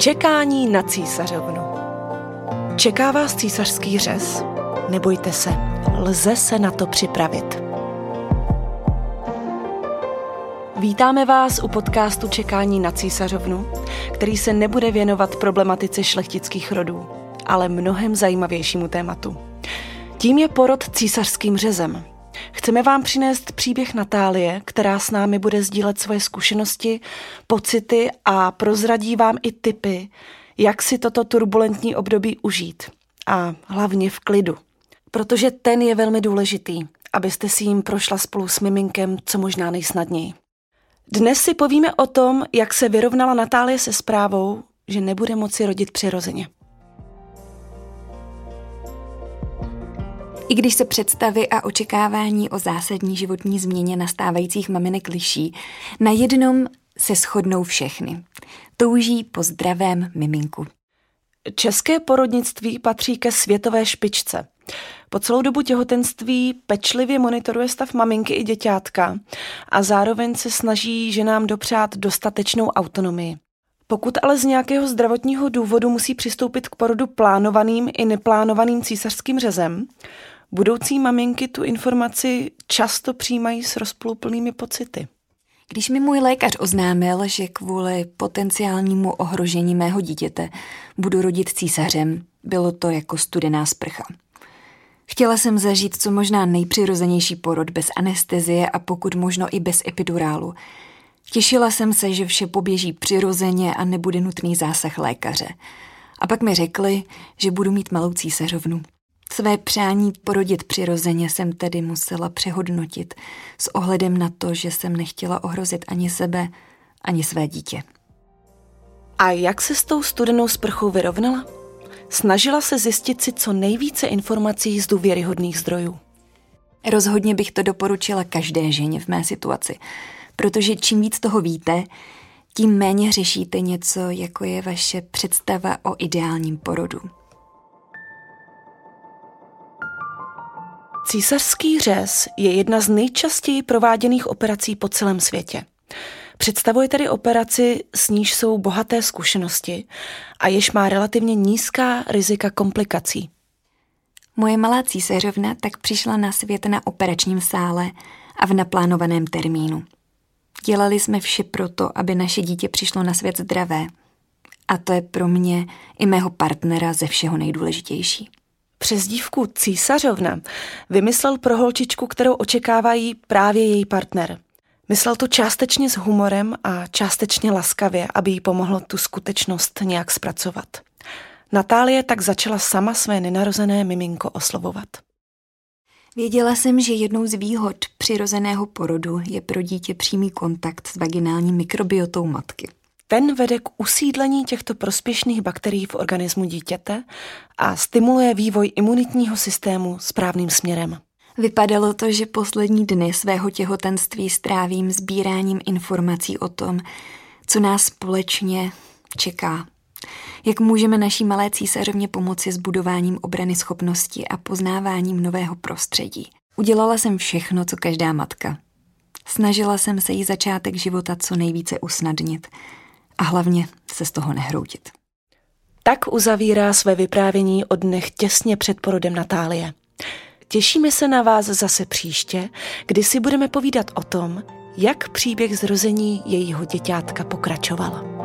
Čekání na císařovnu. Čeká vás císařský řez? Nebojte se, lze se na to připravit. Vítáme vás u podcastu Čekání na císařovnu, který se nebude věnovat problematice šlechtických rodů, ale mnohem zajímavějšímu tématu. Tím je porod císařským řezem. Chceme vám přinést příběh Natálie, která s námi bude sdílet svoje zkušenosti, pocity a prozradí vám i tipy, jak si toto turbulentní období užít. A hlavně v klidu. Protože ten je velmi důležitý, abyste si jim prošla spolu s miminkem co možná nejsnadněji. Dnes si povíme o tom, jak se vyrovnala Natálie se zprávou, že nebude moci rodit přirozeně. I když se představy a očekávání o zásadní životní změně nastávajících maminek liší, na jednom se shodnou všechny. Touží po zdravém miminku. České porodnictví patří ke světové špičce. Po celou dobu těhotenství pečlivě monitoruje stav maminky i děťátka a zároveň se snaží ženám dopřát dostatečnou autonomii. Pokud ale z nějakého zdravotního důvodu musí přistoupit k porodu plánovaným i neplánovaným císařským řezem, budoucí maminky tu informaci často přijímají s rozpluplnými pocity. Když mi můj lékař oznámil, že kvůli potenciálnímu ohrožení mého dítěte budu rodit císařem, bylo to jako studená sprcha. Chtěla jsem zažít co možná nejpřirozenější porod bez anestezie a pokud možno i bez epidurálu. Těšila jsem se, že vše poběží přirozeně a nebude nutný zásah lékaře. A pak mi řekli, že budu mít malou císařovnu. Své přání porodit přirozeně jsem tedy musela přehodnotit s ohledem na to, že jsem nechtěla ohrozit ani sebe, ani své dítě. A jak se s tou studenou sprchou vyrovnala? Snažila se zjistit si co nejvíce informací z důvěryhodných zdrojů. Rozhodně bych to doporučila každé ženě v mé situaci, protože čím víc toho víte, tím méně řešíte něco, jako je vaše představa o ideálním porodu. Císařský řez je jedna z nejčastěji prováděných operací po celém světě. Představuje tedy operaci, s níž jsou bohaté zkušenosti a jež má relativně nízká rizika komplikací. Moje malá císařovna tak přišla na svět na operačním sále a v naplánovaném termínu. Dělali jsme vše proto, aby naše dítě přišlo na svět zdravé. A to je pro mě i mého partnera ze všeho nejdůležitější. Přezdívku císařovna vymyslel pro holčičku, kterou očekávají právě její partner. Myslel to částečně s humorem a částečně laskavě, aby jí pomohlo tu skutečnost nějak zpracovat. Natálie tak začala sama své nenarozené miminko oslovovat. Věděla jsem, že jednou z výhod přirozeného porodu je pro dítě přímý kontakt s vaginální mikrobiotou matky. Ten vede k usídlení těchto prospěšných bakterií v organismu dítěte a stimuluje vývoj imunitního systému správným směrem. Vypadalo to, že poslední dny svého těhotenství strávím sbíráním informací o tom, co nás společně čeká. Jak můžeme naší malé císařovně pomoci s budováním obrany schopnosti a poznáváním nového prostředí. Udělala jsem všechno, co každá matka. Snažila jsem se jí začátek života co nejvíce usnadnit – a hlavně se z toho nehroutit. Tak uzavírá své vyprávění o dnech těsně před porodem Natálie. Těšíme se na vás zase příště, kdy si budeme povídat o tom, jak příběh zrození jejího děťátka pokračoval.